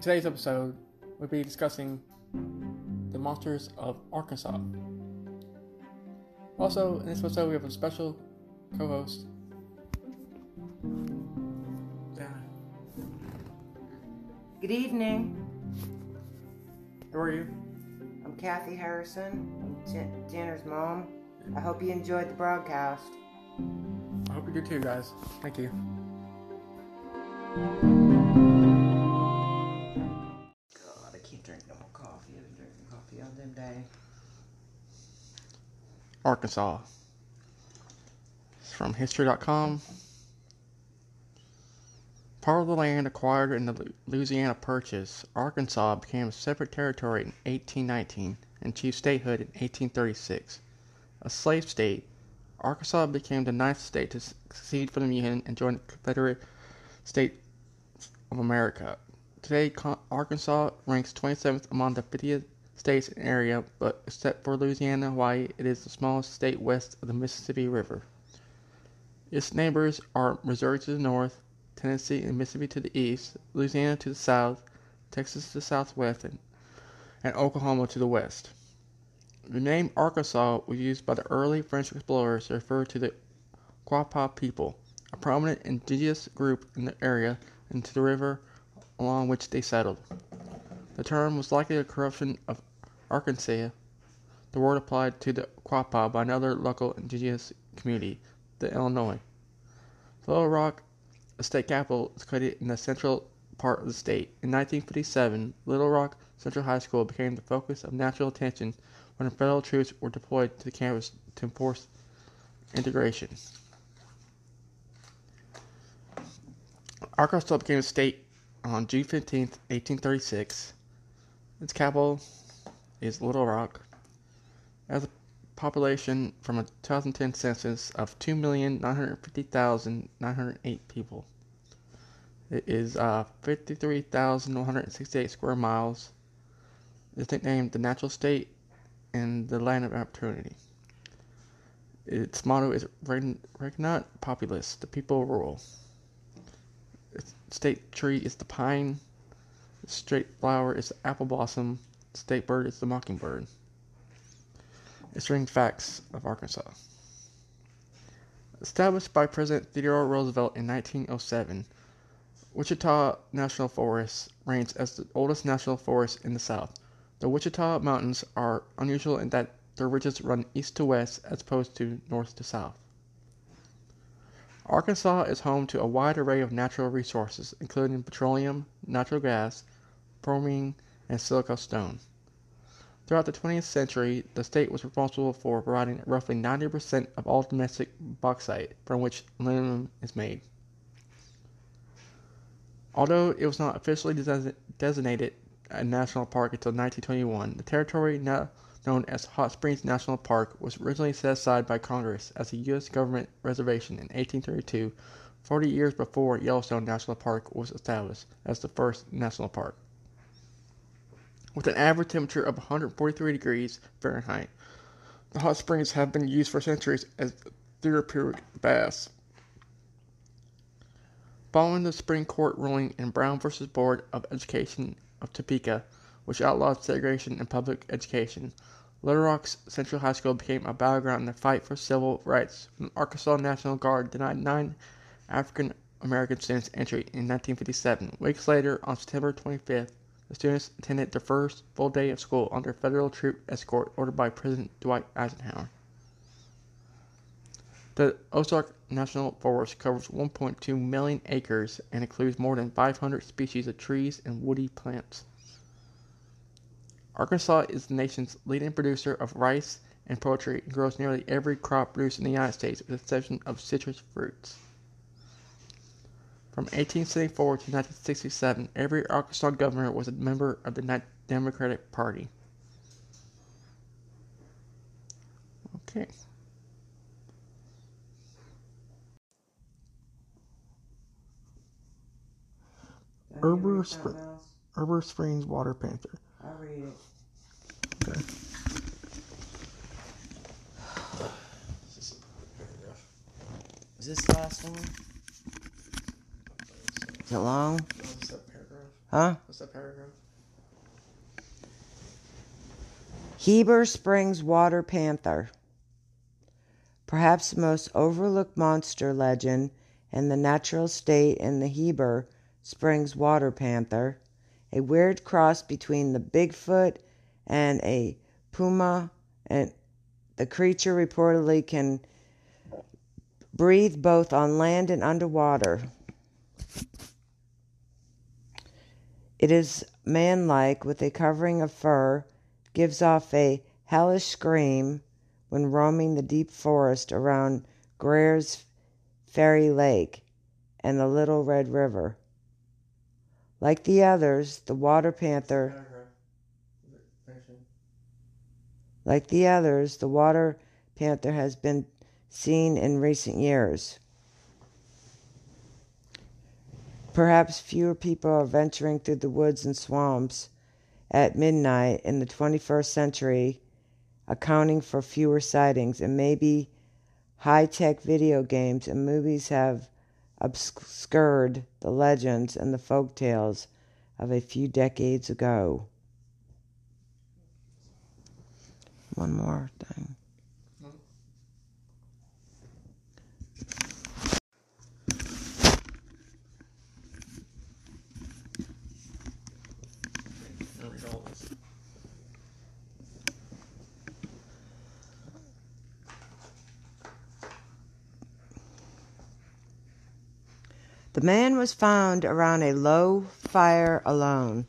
In today's episode, we'll be discussing the monsters of Arkansas. Also, in this episode, we have a special co host. Good evening. Who are you? I'm Kathy Harrison. I'm Jen- Jenner's mom. I hope you enjoyed the broadcast. I hope you do too, guys. Thank you. Coffee all damn day. Arkansas. It's from History.com. Part of the land acquired in the Louisiana Purchase, Arkansas became a separate territory in 1819 and achieved statehood in 1836. A slave state, Arkansas became the ninth state to secede from the Union and join the Confederate States of America. Today, Arkansas ranks 27th among the 50 states in area, but except for Louisiana Hawaii, it is the smallest state west of the Mississippi River. Its neighbors are Missouri to the north, Tennessee and Mississippi to the east, Louisiana to the south, Texas to the southwest, and, and Oklahoma to the west. The name Arkansas was used by the early French explorers to refer to the Quapaw people, a prominent indigenous group in the area, and to the river along which they settled. The term was likely a corruption of Arkansas, the word applied to the Quapaw by another local indigenous community, the Illinois. Little Rock, a state capital, is located in the central part of the state. In 1957, Little Rock Central High School became the focus of national attention when federal troops were deployed to the campus to enforce integration. Arkansas became a state on June 15, 1836. Its capital is Little Rock. Has a population from a 2010 census of 2,950,908 people. It is uh, 53,168 square miles. It's nicknamed the natural state and the land of opportunity. Its motto is Regnat Populus, the people rule. Its state tree is the pine. The state flower is the apple blossom. State bird is the mockingbird. Interesting facts of Arkansas. Established by President Theodore Roosevelt in 1907, Ouachita National Forest ranks as the oldest national forest in the South. The Ouachita Mountains are unusual in that their ridges run east to west as opposed to north to south. Arkansas is home to a wide array of natural resources, including petroleum, natural gas, bromine, and silica stone. Throughout the 20th century, the state was responsible for providing roughly 90% of all domestic bauxite from which aluminum is made. Although it was not officially designated a national park until 1921, the territory now known as Hot Springs National Park was originally set aside by Congress as a U.S. government reservation in 1832, 40 years before Yellowstone National Park was established as the first national park. With an average temperature of 143 degrees Fahrenheit, the hot springs have been used for centuries as therapeutic baths. Following the Supreme Court ruling in Brown v. Board of Education of Topeka, which outlawed segregation in public education, Little Rock's Central High School became a battleground in the fight for civil rights when the Arkansas National Guard denied nine African American students' entry in 1957. Weeks later, on September 25th, the students attended their first full day of school under federal troop escort ordered by President Dwight Eisenhower. The Ozark National Forest covers 1.2 million acres and includes more than 500 species of trees and woody plants. Arkansas is the nation's leading producer of rice and poultry and grows nearly every crop produced in the United States with the exception of citrus fruits. From 1874 to 1967, every Arkansas governor was a member of the Democratic Party. Okay. Heber, Spr- Heber Springs Water Panther. I'll read it. Okay. Is this the last one? Is it long? What's that paragraph? Huh? What's that paragraph? Heber Springs Water Panther. Perhaps the most overlooked monster legend in the natural state in the Heber Springs Water Panther, a weird cross between the Bigfoot and a puma, and the creature reportedly can breathe both on land and underwater. It is manlike with a covering of fur, gives off a hellish scream when roaming the deep forest around Greer's Ferry Lake and the Little Red River. Like the others, the water panther like the others, the water panther has been seen in recent years. Perhaps fewer people are venturing through the woods and swamps at midnight in the 21st century, accounting for fewer sightings, and maybe high tech video games and movies have obscured the legends and the folk tales of a few decades ago. One more thing. I'll read all this. The man was found around a low fire alone.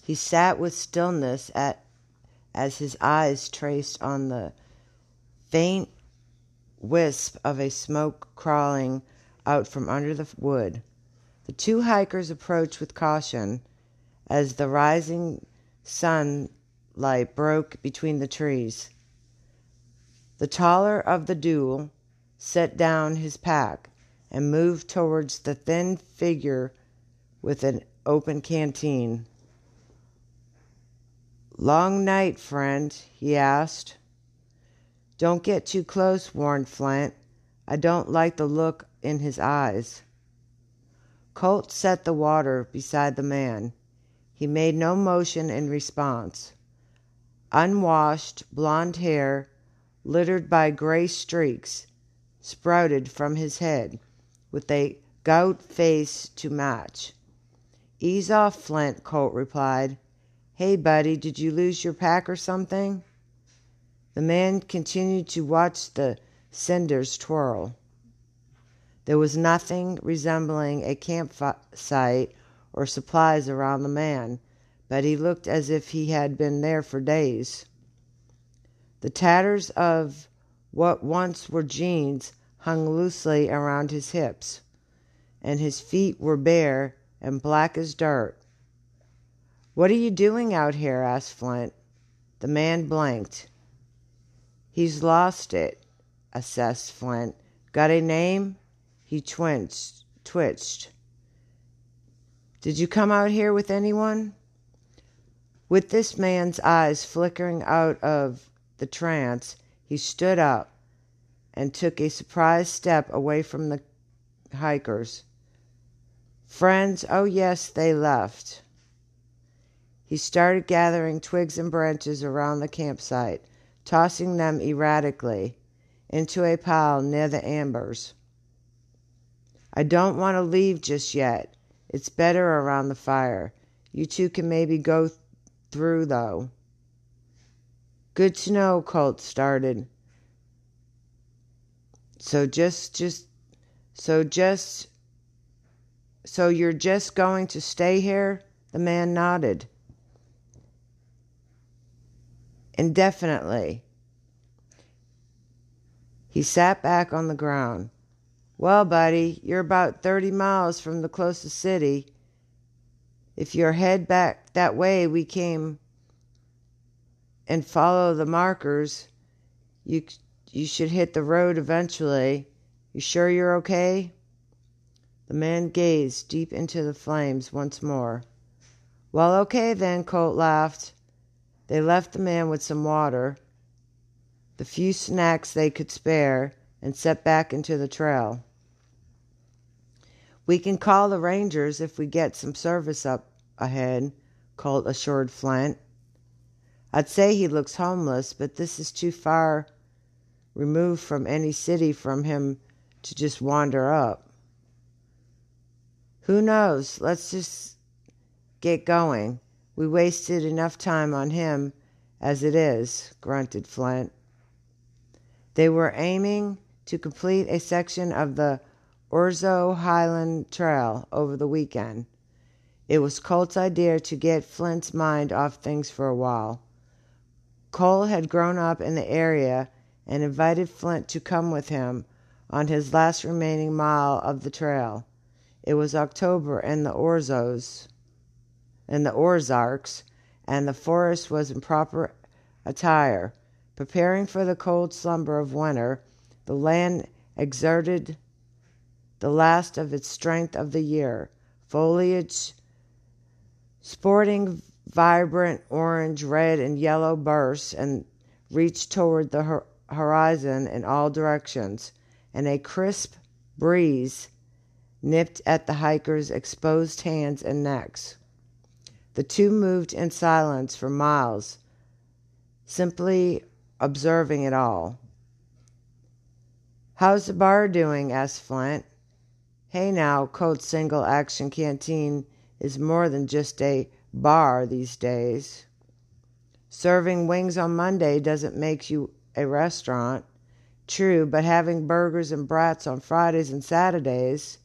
He sat with stillness at as his eyes traced on the faint wisp of a smoke crawling out from under the wood. The two hikers approached with caution as the rising sunlight broke between the trees. The taller of the duo set down his pack and moved towards the thin figure with an open canteen. Long night, friend? he asked. Don't get too close, warned Flint. I don't like the look in his eyes. Colt set the water beside the man. He made no motion in response. Unwashed, blond hair, littered by gray streaks, sprouted from his head, with a gout face to match. Ease off, Flint, Colt replied. Hey, buddy, did you lose your pack or something? The man continued to watch the cinders twirl. There was nothing resembling a campsite or supplies around the man, but he looked as if he had been there for days. The tatters of what once were jeans hung loosely around his hips, and his feet were bare and black as dirt. What are you doing out here? asked Flint. The man blinked. He's lost it, assessed Flint. Got a name? He twitched. twitched. Did you come out here with anyone? With this man's eyes flickering out of the trance, he stood up and took a surprised step away from the hikers. Friends, oh yes, they left. He started gathering twigs and branches around the campsite, tossing them erratically into a pile near the embers. I don't want to leave just yet. It's better around the fire. You two can maybe go th- through, though. Good to know, Colt started. So just, just, so just, so you're just going to stay here? The man nodded. Indefinitely. He sat back on the ground. Well, buddy, you're about 30 miles from the closest city. If you head back that way we came and follow the markers, you you should hit the road eventually. You sure you're okay? The man gazed deep into the flames once more. Well, okay then, Colt laughed. They left the man with some water, the few snacks they could spare, and set back into the trail. We can call the Rangers if we get some service up ahead, Colt assured Flint. I'd say he looks homeless, but this is too far removed from any city from him to just wander up. Who knows? Let's just get going. We wasted enough time on him as it is, grunted Flint. They were aiming to complete a section of the Orzo Highland Trail over the weekend. It was Colt's idea to get Flint's mind off things for a while. Colt had grown up in the area and invited Flint to come with him on his last remaining mile of the trail. It was October in the Orzos, in the Ozarks, and the forest was in proper attire. Preparing for the cold slumber of winter, the land exerted the last of its strength of the year. Foliage sporting vibrant orange, red, and yellow bursts and reached toward the horizon in all directions, and a crisp breeze nipped at the hikers' exposed hands and necks. The two moved in silence for miles, simply observing it all. How's the bar doing? asked Flint. Hey now, Colt's Single Action Canteen is more than just a bar these days. Serving wings on Monday doesn't make you a restaurant. True, but having burgers and brats on Fridays and Saturdays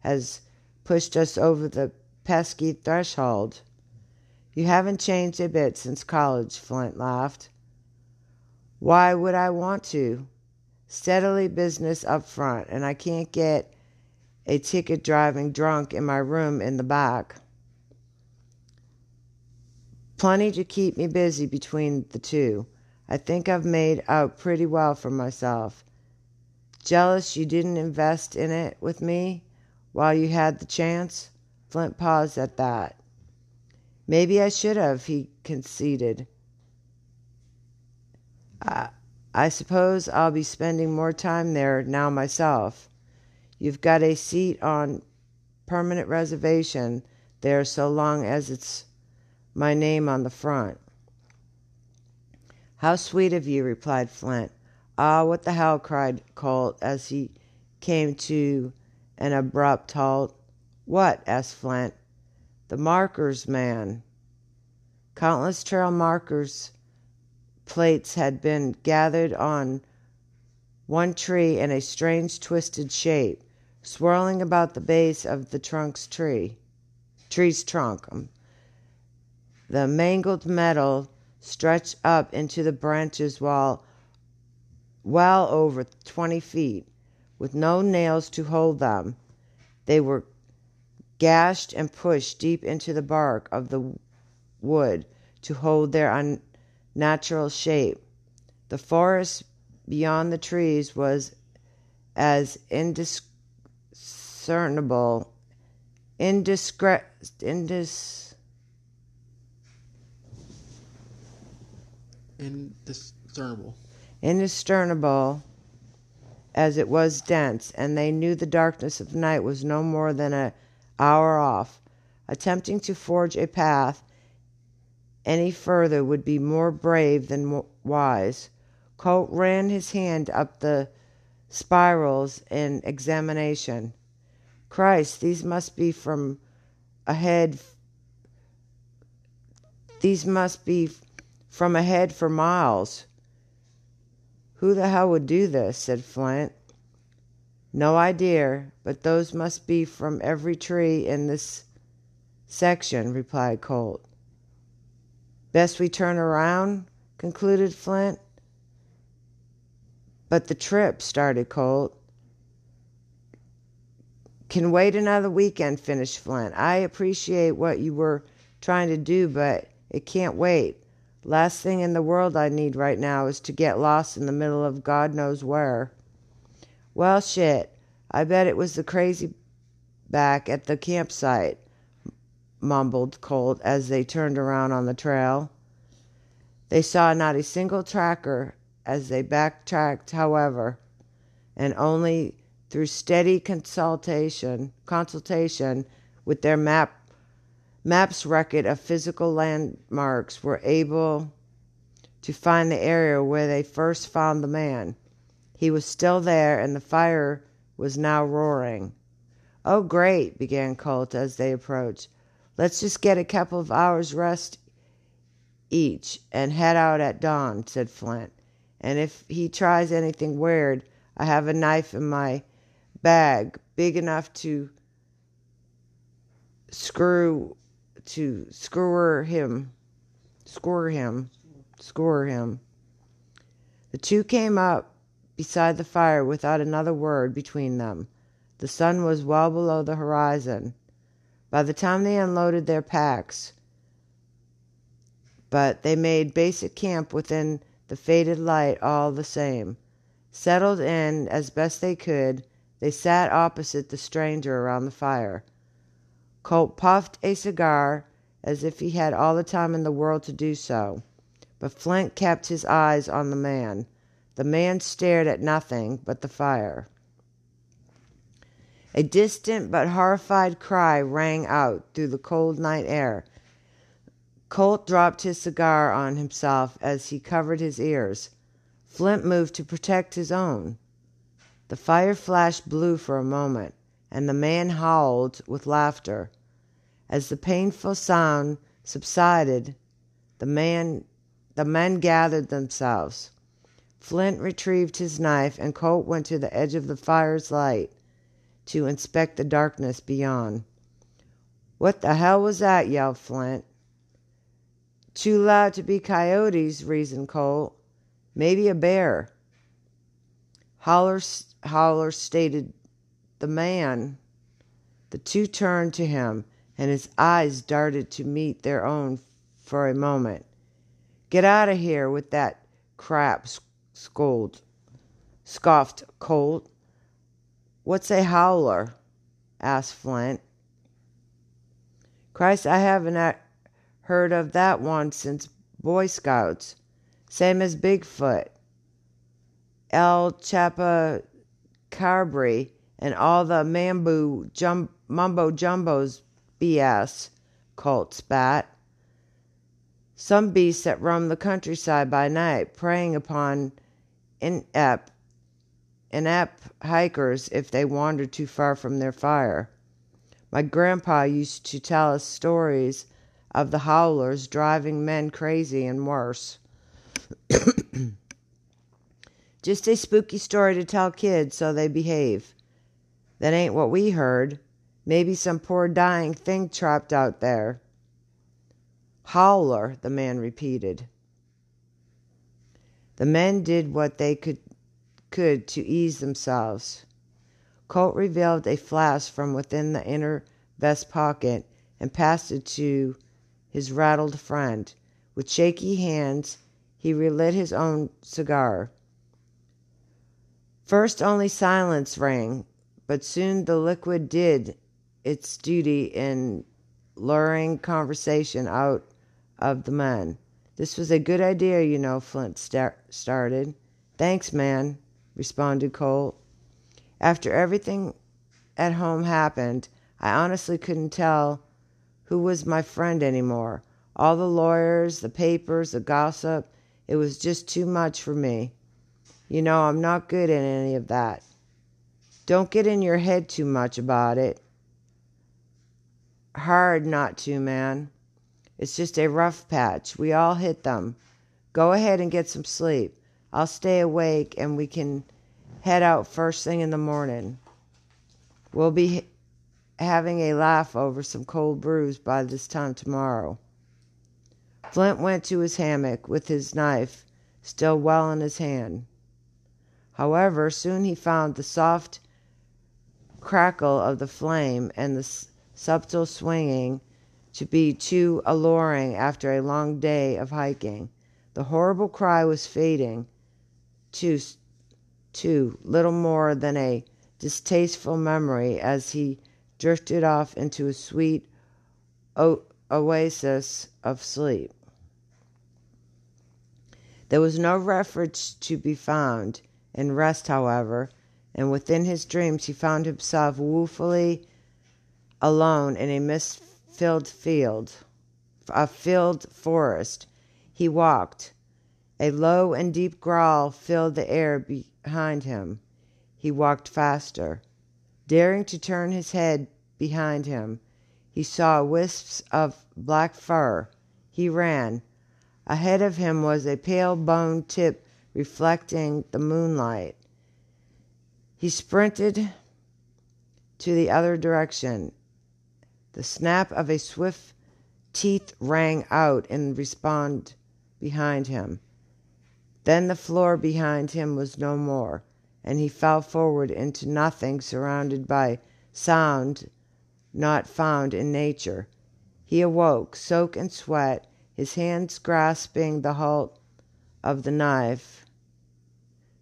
has pushed us over the pesky threshold. You haven't changed a bit since college, Flint laughed. Why would I want to? Steadily business up front, and I can't get a ticket driving drunk in my room in the back. Plenty to keep me busy between the two. I think I've made out pretty well for myself. Jealous you didn't invest in it with me while you had the chance? Flint paused at that. Maybe I should have, he conceded. I, I suppose I'll be spending more time there now myself. You've got a seat on permanent reservation there so long as it's my name on the front. How sweet of you, replied Flint. Ah, what the hell, cried Colt as he came to an abrupt halt. What? asked Flint. The markers, man. Countless trail markers plates had been gathered on one tree in a strange twisted shape swirling about the base of the trunk's tree, tree's trunk. Um, the mangled metal stretched up into the branches while well over 20 feet, with no nails to hold them. They were gashed and pushed deep into the bark of the wood to hold their unnatural shape. The forest beyond the trees was as indiscernible, indiscre- indis, indiscernible, indiscernible as it was dense, and they knew the darkness of night was no more than an hour off. Attempting to forge a path any further would be more brave than wise. Colt ran his hand up the spirals in examination. Christ, these must be from ahead. These must be from ahead for miles. Who the hell would do this? said Flint. No idea, but those must be from every tree in this section, replied Colt. Best we turn around, concluded Flint. But the trip, started Colt. Can wait another weekend, finished Flint. I appreciate what you were trying to do, but it can't wait. Last thing in the world I need right now is to get lost in the middle of God knows where. Well, shit. I bet it was the crazy back at the campsite, mumbled Colt as they turned around on the trail. They saw not a single tracker as they backtracked, however, and only through steady consultation consultation with their map maps record of physical landmarks were able to find the area where they first found the man. He was still there and the fire was now roaring. Oh great, began Colt as they approached. Let's just get a couple of hours rest each and head out at dawn, said Flint. And if he tries anything weird, I have a knife in my bag big enough to screw to skewer him score him score him. The two came up beside the fire without another word between them. The sun was well below the horizon. By the time they unloaded their packs but they made basic camp within the faded light all the same. Settled in as best they could they sat opposite the stranger around the fire. Colt puffed a cigar as if he had all the time in the world to do so, but Flint kept his eyes on the man. The man stared at nothing but the fire. A distant but horrified cry rang out through the cold night air. Colt dropped his cigar on himself as he covered his ears. Flint moved to protect his own. The fire flashed blue for a moment, and the man howled with laughter. As the painful sound subsided, the man the men gathered themselves. Flint retrieved his knife, and Colt went to the edge of the fire's light to inspect the darkness beyond. What the hell was that? yelled Flint. Too loud to be coyotes, reasoned Colt. Maybe a bear. Howler Howler stated the man. The two turned to him, and his eyes darted to meet their own for a moment. Get out of here with that crap, scold, scoffed Colt. What's a howler? asked Flint. Christ, I haven't heard of that one since Boy Scouts. Same as Bigfoot. El Chapa Carberry, and all the mambo jum, mumbo jumbos BS, Colt spat. Some beasts that roam the countryside by night, preying upon inept, inept hikers if they wander too far from their fire. My grandpa used to tell us stories of the howlers driving men crazy and worse. Just a spooky story to tell kids so they behave. That ain't what we heard. Maybe some poor dying thing trapped out there. Howler, the man repeated. The men did what they could, could to ease themselves. Colt revealed a flask from within the inner vest pocket and passed it to his rattled friend. With shaky hands, he relit his own cigar. First only silence rang, but soon the liquid did its duty in luring conversation out of the men. This was a good idea, you know, Flint star- started. Thanks, man, responded Colt. After everything at home happened, I honestly couldn't tell who was my friend anymore. All the lawyers, the papers, the gossip, it was just too much for me. You know, I'm not good at any of that. Don't get in your head too much about it. Hard not to, man. It's just a rough patch. We all hit them. Go ahead and get some sleep. I'll stay awake and we can head out first thing in the morning. We'll be having a laugh over some cold brews by this time tomorrow. Flint went to his hammock with his knife still well in his hand. However, soon he found the soft crackle of the flame and the subtle swinging to be too alluring after a long day of hiking. The horrible cry was fading to, to little more than a distasteful memory as he drifted off into a sweet o- oasis of sleep. There was no refuge to be found in rest, however, and within his dreams he found himself woefully alone in a mist filled field, a filled forest. He walked. A low and deep growl filled the air behind him. He walked faster. Daring to turn his head behind him, he saw wisps of black fur. He ran. Ahead of him was a pale bone tip reflecting the moonlight. He sprinted to the other direction. The snap of a swift teeth rang out in response behind him. Then the floor behind him was no more, and he fell forward into nothing surrounded by sound not found in nature. He awoke, soaked in sweat, his hands grasping the hilt of the knife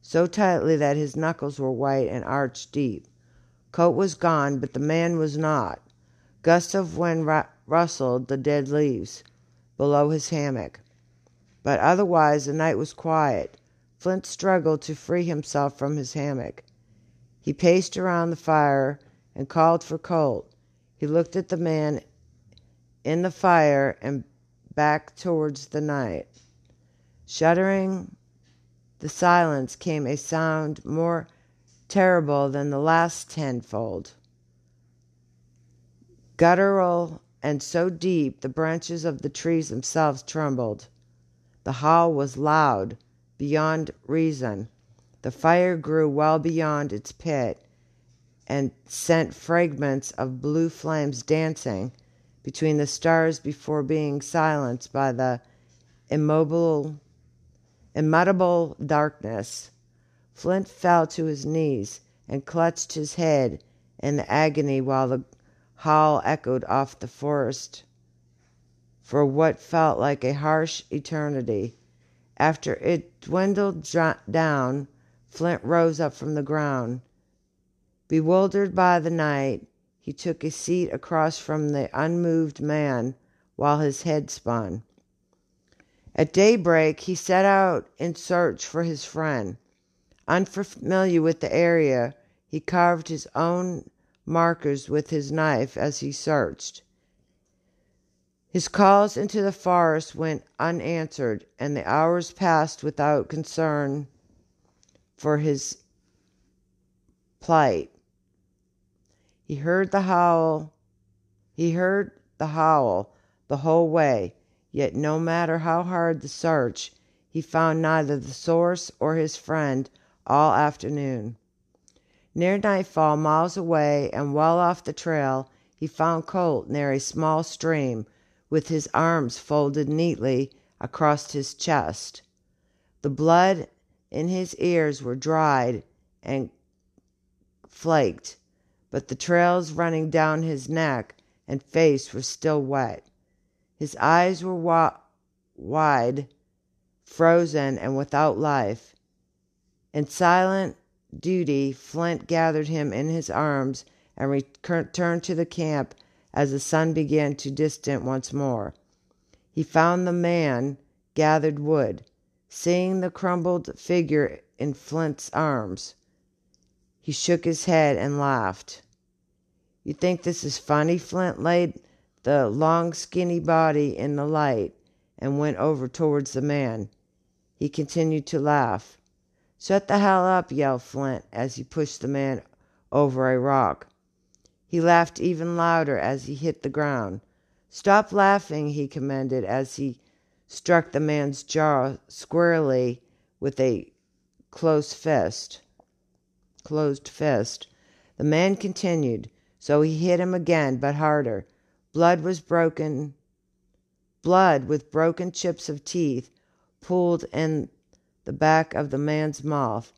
so tightly that his knuckles were white and arched deep. Colt was gone, but the man was not. Gusts of wind rustled the dead leaves below his hammock. But otherwise the night was quiet. Flint struggled to free himself from his hammock. He paced around the fire and called for Colt. He looked at the man in the fire and back towards the night. Shuddering the silence came a sound more terrible than the last tenfold. Guttural and so deep the branches of the trees themselves trembled. The howl was loud beyond reason. The fire grew well beyond its pit and sent fragments of blue flames dancing between the stars before being silenced by the immobile, immutable darkness. Flint fell to his knees and clutched his head in agony while the howl echoed off the forest for what felt like a harsh eternity. After it dwindled down, Flint rose up from the ground. Bewildered by the night, he took a seat across from the unmoved man while his head spun. At daybreak, he set out in search for his friend. Unfamiliar with the area, he carved his own markers with his knife as he searched. His calls into the forest went unanswered, and the hours passed without concern for his plight. He heard the howl. He heard the howl the whole way, yet no matter how hard the search, he found neither the source or his friend all afternoon. Near nightfall, miles away and well off the trail, he found Colt near a small stream, with his arms folded neatly across his chest. The blood in his ears were dried and flaked but the trails running down his neck and face were still wet. His eyes were wa- wide, frozen, and without life. In silent duty, Flint gathered him in his arms and returned to the camp as the sun began to distant once more. He found the man gathered wood, seeing the crumpled figure in Flint's arms. He shook his head and laughed. You think this is funny? Flint laid the long, skinny body in the light and went over towards the man. He continued to laugh. Shut the hell up, yelled Flint as he pushed the man over a rock. He laughed even louder as he hit the ground. Stop laughing, he commanded as he struck the man's jaw squarely with a. Closed fist. The man continued, so he hit him again, but harder. Blood was broken. Blood with broken chips of teeth pooled in the back of the man's mouth,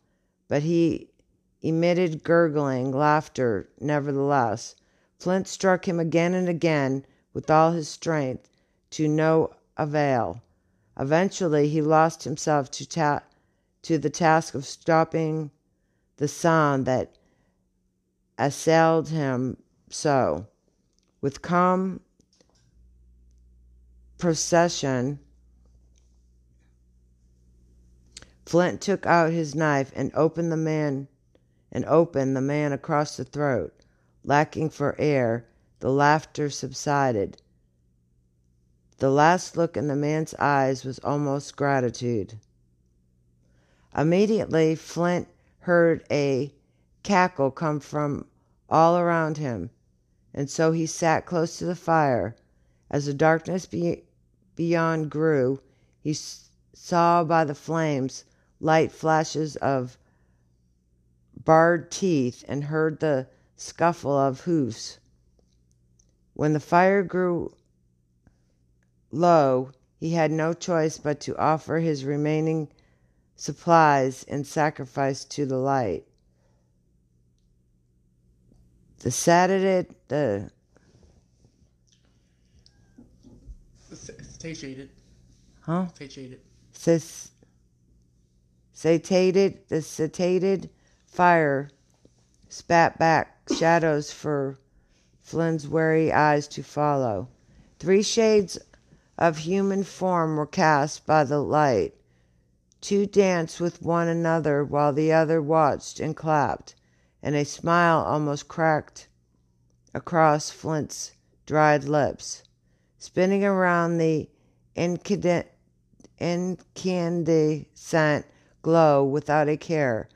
but he emitted gurgling laughter nevertheless. Flint struck him again and again with all his strength, to no avail. Eventually he lost himself to, ta- to the task of stopping the sound that assailed him so. With calm procession, Flint took out his knife and opened the man and opened the man across the throat. Lacking for air, the laughter subsided. The last look in the man's eyes was almost gratitude. Immediately Flint heard a cackle come from all around him, and so he sat close to the fire. As the darkness be- beyond grew, he s- saw by the flames light flashes of bared teeth and heard the scuffle of hoofs. When the fire grew low, he had no choice but to offer his remaining supplies in sacrifice to the light. The Saturday, the Satiated. huh? Satiated. Sis, satiated, the satiated fire spat back shadows for Flint's wary eyes to follow. Three shades of human form were cast by the light. Two danced with one another while the other watched and clapped, and a smile almost cracked across Flint's dried lips. Spinning around the incandescent glow without a care,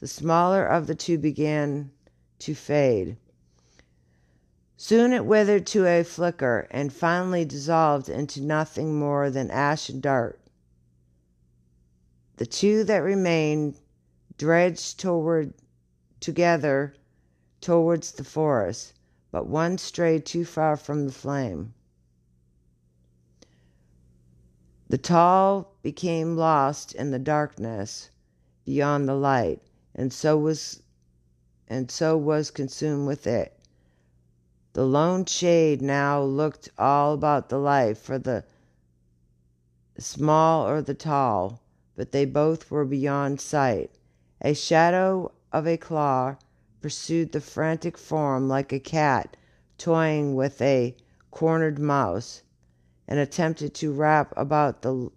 the smaller of the two began to fade. Soon it withered to a flicker and finally dissolved into nothing more than ash and dirt. The two that remained dredged toward together towards the forest, but one strayed too far from the flame. The tall became lost in the darkness beyond the light, and so was and so was consumed with it. The lone shade now looked all about the life for the small or the tall, but they both were beyond sight. A shadow of a claw pursued the frantic form like a cat toying with a cornered mouse and attempted to wrap about the,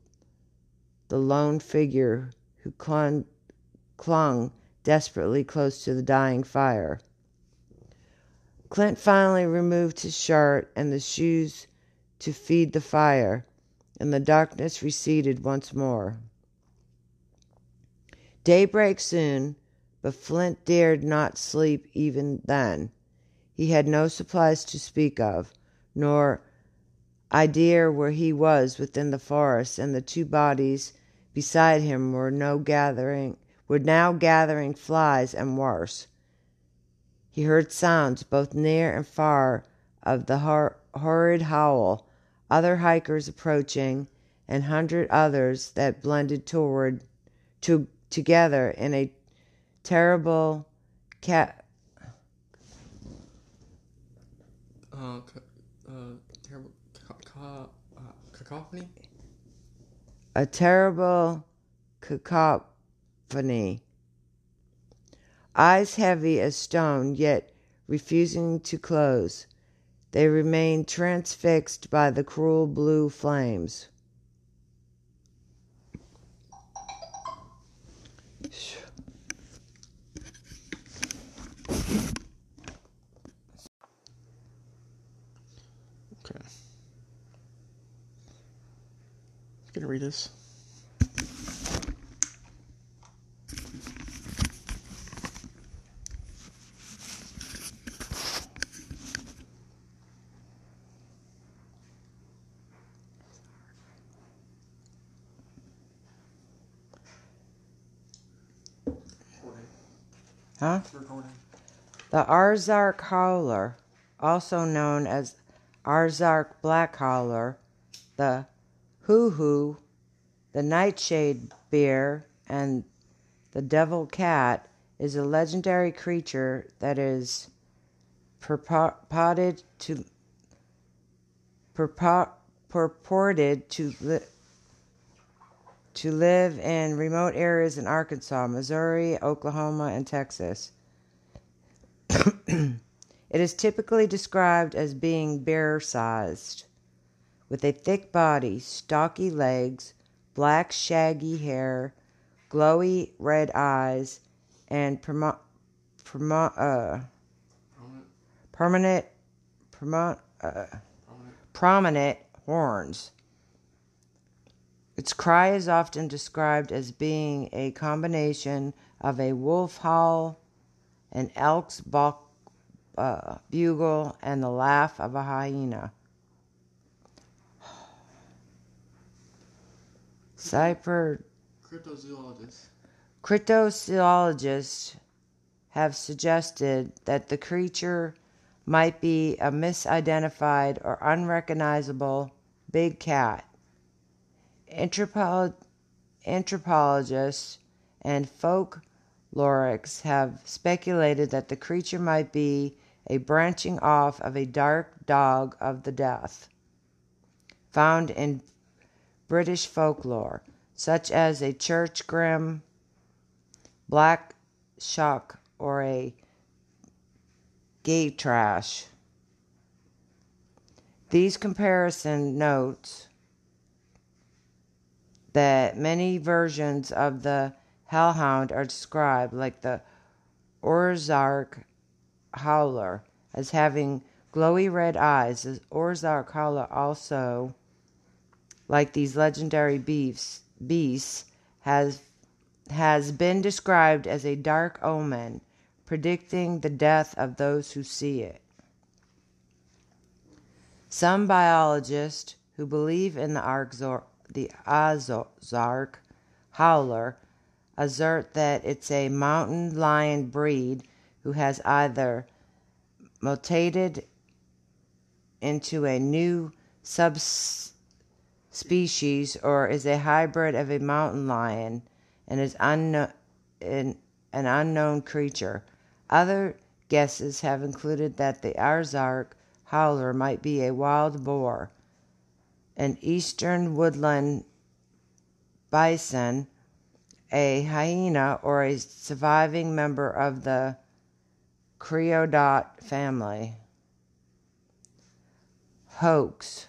the lone figure who clung, clung desperately close to the dying fire. Flint finally removed his shirt and the shoes to feed the fire, and the darkness receded once more. Daybreak soon, but Flint dared not sleep even then. He had no supplies to speak of, nor idea where he was within the forest, and the two bodies beside him were no gathering were now gathering flies and worse. He heard sounds both near and far of the hor- horrid howl, other hikers approaching, and hundred others that blended toward to together in a terrible cat ca- uh, terrible ca- ca- cacophony. a terrible cacophony. Eyes heavy as stone, yet refusing to close, they remained transfixed by the cruel blue flames. gonna read this. Huh? The Arzark howler, also known as Arzark black howler, the hoo hoo, the nightshade bear, and the devil cat, is a legendary creature that is purported to purport, purported to li- to live in remote areas in Arkansas, Missouri, Oklahoma, and Texas. it is typically described as being bear sized, with a thick body, stocky legs, black shaggy hair, glowy red eyes, and permo- permo- uh, permanent, permo- uh, prominent horns. Its cry is often described as being a combination of a wolf howl, an elk's uh, bugle, and the laugh of a hyena. Cyper Cryptozoologist. Cryptozoologists have suggested that the creature might be a misidentified or unrecognizable big cat. Anthropo- anthropologists and folklorists have speculated that the creature might be a branching off of a dark dog of the death found in British folklore, such as a church grim, black shuck, or a Gytrash. These comparison notes that many versions of the hellhound are described, like the Ozark howler, as having glowy red eyes. The Ozark howler also, like these legendary beefs, beasts, has has been described as a dark omen, predicting the death of those who see it. Some biologists who believe in the, Arzor, the howler assert that it's a mountain lion breed who has either mutated into a new subspecies or is a hybrid of a mountain lion and is unknown, an unknown creature. Other guesses have included that the Ozark howler might be a wild boar, an eastern woodland bison, a hyena, or a surviving member of the Creodont family. Hoax.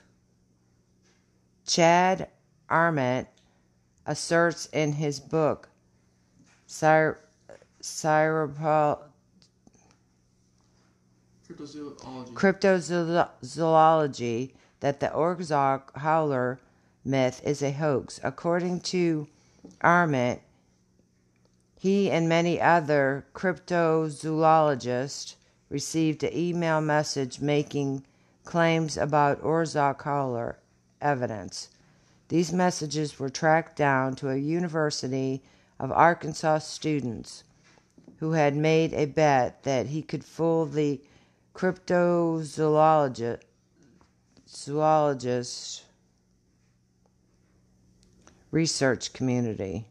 Chad Arment asserts in his book, Cyropol. Cryptozoology. cryptozoology that the Ozark howler myth is a hoax. According to Arment, he and many other cryptozoologists received an email message making claims about Ozark howler evidence. These messages were tracked down to a University of Arkansas students who had made a bet that he could fool the cryptozoologist zoologist research community.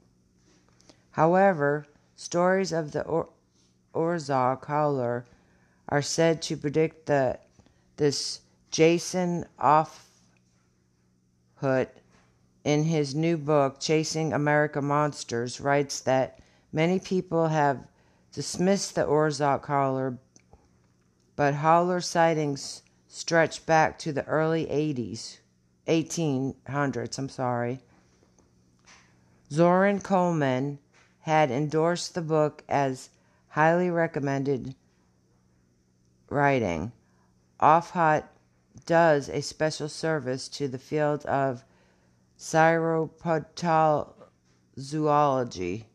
However, stories of the or- howler are said to predict that this Jason Offutt in his new book Chasing America Monsters writes that many people have dismissed the Ozark howler but howler sightings stretch back to the early 80s, 1800s, I'm sorry. Loren Coleman had endorsed the book as highly recommended writing. Offutt does a special service to the field of zoology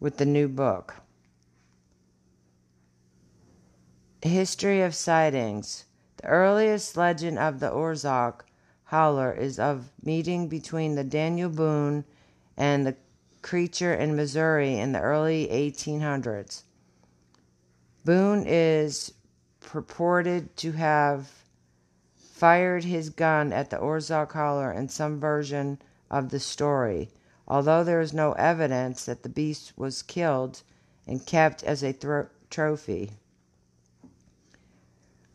with the new book. History of sightings. The earliest legend of the Ozark howler is of meeting between the Daniel Boone and the creature in Missouri in the early 1800s. Boone is purported to have fired his gun at the Ozark Howler in some version of the story, although there is no evidence that the beast was killed and kept as a thro- trophy.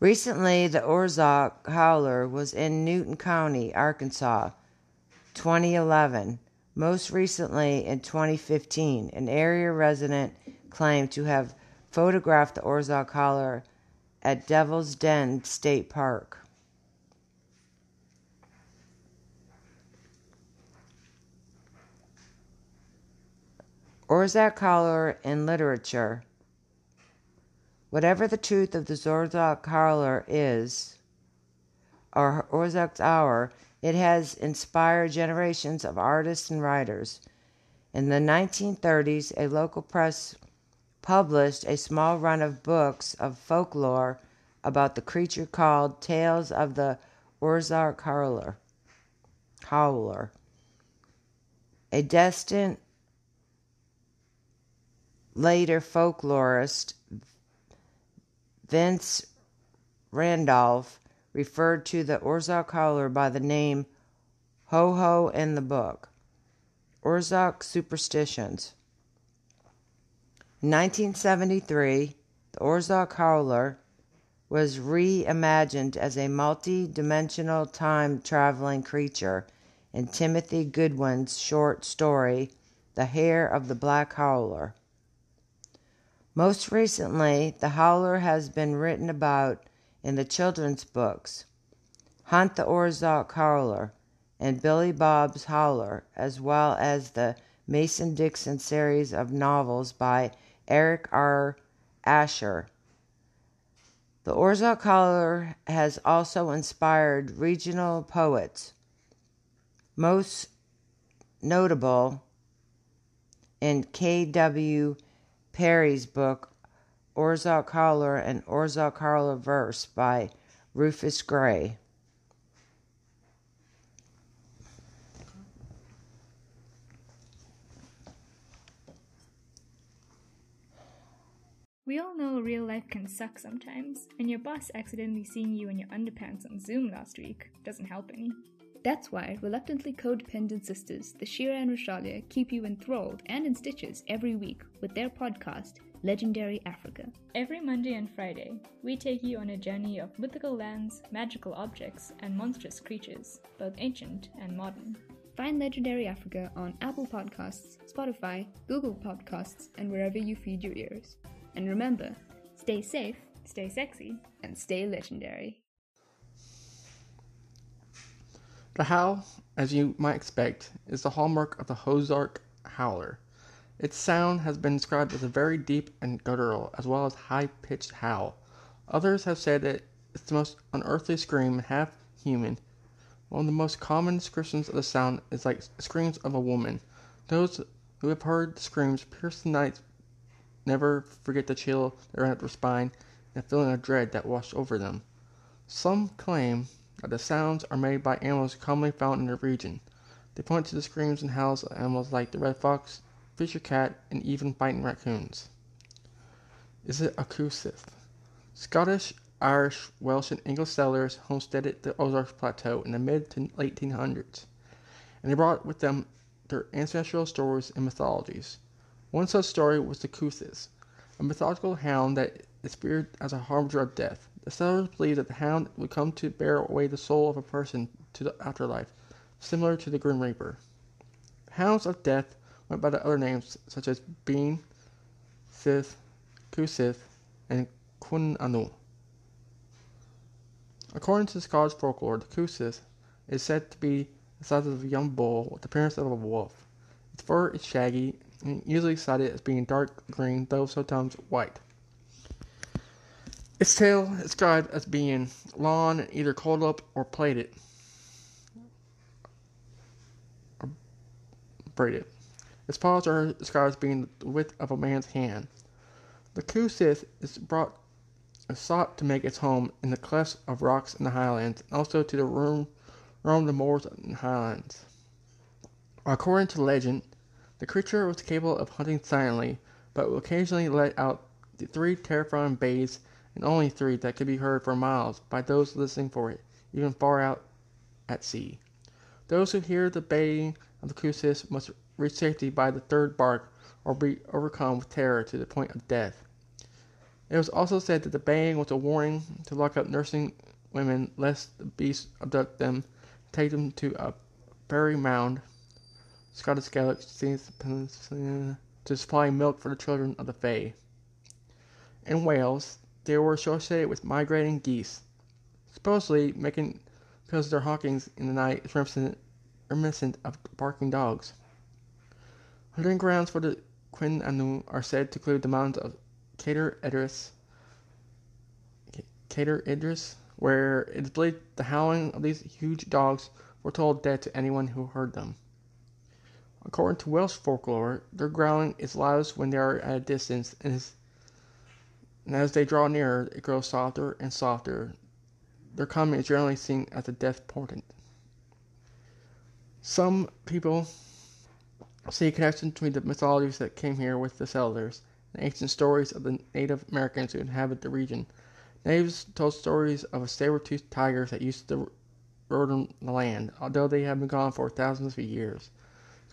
Recently, the Ozark Howler was in Newton County, Arkansas, 2011. Most recently, in 2015, an area resident claimed to have photographed the Ozark Howler at Devil's Den State Park. Ozark Howler in literature. Whatever the truth of the Ozark Howler is, or Ozark's Hour, it has inspired generations of artists and writers. In the 1930s, a local press published a small run of books of folklore about the creature called Tales of the Ozark Howler. Howler. A destined later folklorist, Vance Randolph, referred to the Ozark Howler by the name Ho Ho in the book. Ozark Superstitions. In 1973, the Ozark Howler was reimagined as a multi dimensional time traveling creature in Timothy Goodwin's short story, The Hair of the Black Howler. Most recently, the Howler has been written about in the children's books Hunt the Ozark Howler and Billy Bob's Howler, as well as the Mason Dixon series of novels by Eric R. Asher. The Ozark Howler has also inspired regional poets, most notable in K.W. Perry's book Ozark Howler and Ozark Howler Verse by Rufus Gray. We all know real life can suck sometimes, and your boss accidentally seeing you in your underpants on Zoom last week doesn't help any. That's why reluctantly codependent sisters, the Shira and Rashalia, keep you enthralled and in stitches every week with their podcast, Legendary Africa. Every Monday and Friday, we take you on a journey of mythical lands, magical objects, and monstrous creatures, both ancient and modern. Find Legendary Africa on Apple Podcasts, Spotify, Google Podcasts, and wherever you feed your ears. And remember, stay safe, stay sexy, and stay legendary. The howl, as you might expect, is the hallmark of the Ozark howler. Its sound has been described as a very deep and guttural, as well as high-pitched howl. Others have said that it's the most unearthly scream, half human. One of the most common descriptions of the sound is like screams of a woman. Those who have heard the screams pierce the night never forget the chill that ran up their spine and the feeling of dread that washed over them. Some claim that the sounds are made by animals commonly found in the region. They point to the screams and howls of animals like the red fox, fisher cat, and even fighting raccoons. Is it a Cù-sìth? Scottish, Irish, Welsh, and English settlers homesteaded the Ozarks Plateau in the mid to late 1800s, and they brought with them their ancestral stories and mythologies. One such story was the Cù-sìth, a mythological hound that is feared as a harbinger of death. The settlers believed that the hound would come to bear away the soul of a person to the afterlife, similar to the Grim Reaper. Hounds of Death went by the other names such as Bean, Sith, Cù-sìth, and Cŵn Annwn. According to Scottish folklore, the Cù-sìth is said to be the size of a young bull with the appearance of a wolf. Its fur is shaggy and usually cited as being dark green, though sometimes white. Its tail is described as being long and either coiled up or plaited or braided. Its paws are described as being the width of a man's hand. The Cù-sìth is brought is sought to make its home in the clefts of rocks in the highlands, and also to the roam the moors and highlands. According to legend, The creature was capable of hunting silently, but would occasionally let out three terrifying bays, and only three that could be heard for miles by those listening for it, even far out at sea. Those who hear the baying of the Crucis must reach safety by the third bark, or be overcome with terror to the point of death. It was also said that the baying was a warning to lock up nursing women lest the beast abduct them take them to a fairy mound, Scottish Gaelic seems uh, to supply milk for the children of the Fae. In Wales, they were associated with migrating geese, supposedly making because their hawkings in the night is reminiscent, reminiscent of barking dogs. Hunting grounds for the Cŵn Annwn are said to include the mountains of Cader Idris, Cader Idris, where it is believed the howling of these huge dogs foretold death to anyone who heard them. According to Welsh folklore, their growling is loudest when they are at a distance, and, is, and as they draw nearer, it grows softer and softer. Their coming is generally seen as a death portent. Some people see a connection between the mythologies that came here with the settlers and ancient stories of the Native Americans who inhabit the region. Natives told stories of a saber-toothed tigers that used to rode the land, although they have been gone for thousands of years.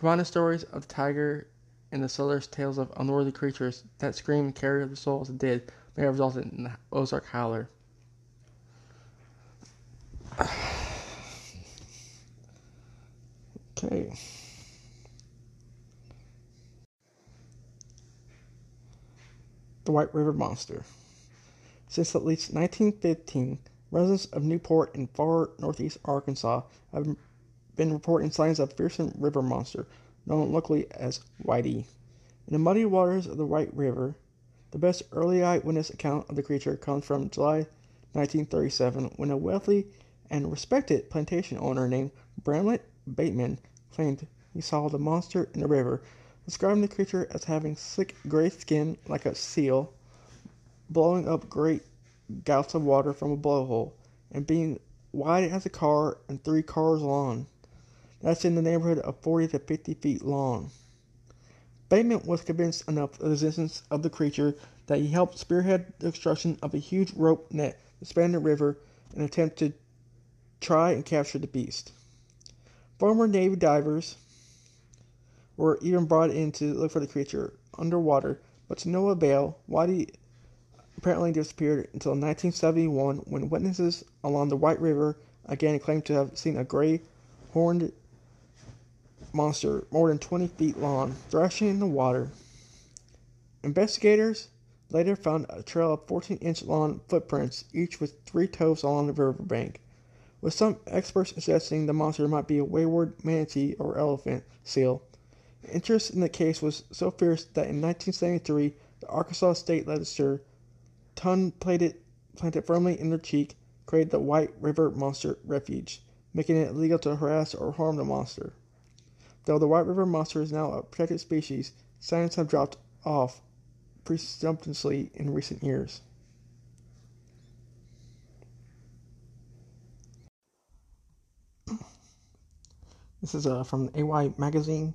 The stories of the tiger and the settlers' tales of unworthy creatures that scream and carry the souls of the dead may have resulted in the Ozark Howler. Okay. The White River Monster. Since at least 1915, residents of Newport in far northeast Arkansas have been reporting signs of fearsome river monster, known locally as Whitey. In the muddy waters of the White River, the best early eyewitness account of the creature comes from July 1937, when a wealthy and respected plantation owner named Bramlett Bateman claimed he saw the monster in the river, describing the creature as having slick gray skin like a seal, blowing up great gouts of water from a blowhole, and being wide as a car and three cars long. That's in the neighborhood of 40 to 50 feet long. Bateman was convinced enough of the existence of the creature that he helped spearhead the construction of a huge rope net to span the river in an attempt to try and capture the beast. Former Navy divers were even brought in to look for the creature underwater, but to no avail. Whitey apparently disappeared until 1971 when witnesses along the White River again claimed to have seen a gray horned monster more than 20 feet long thrashing in the water. Investigators later found a trail of 14 inch long footprints, each with three toes along the riverbank with some experts suggesting the monster might be a wayward manatee or elephant seal. Interest in the case was so fierce that in 1973, the Arkansas State Legislature, ton plated planted firmly in their cheek, created the White River Monster Refuge, making it illegal to harass or harm the monster. Though the White River monster is now a protected species, sightings have dropped off presumptuously in recent years. This is uh, from AY Magazine,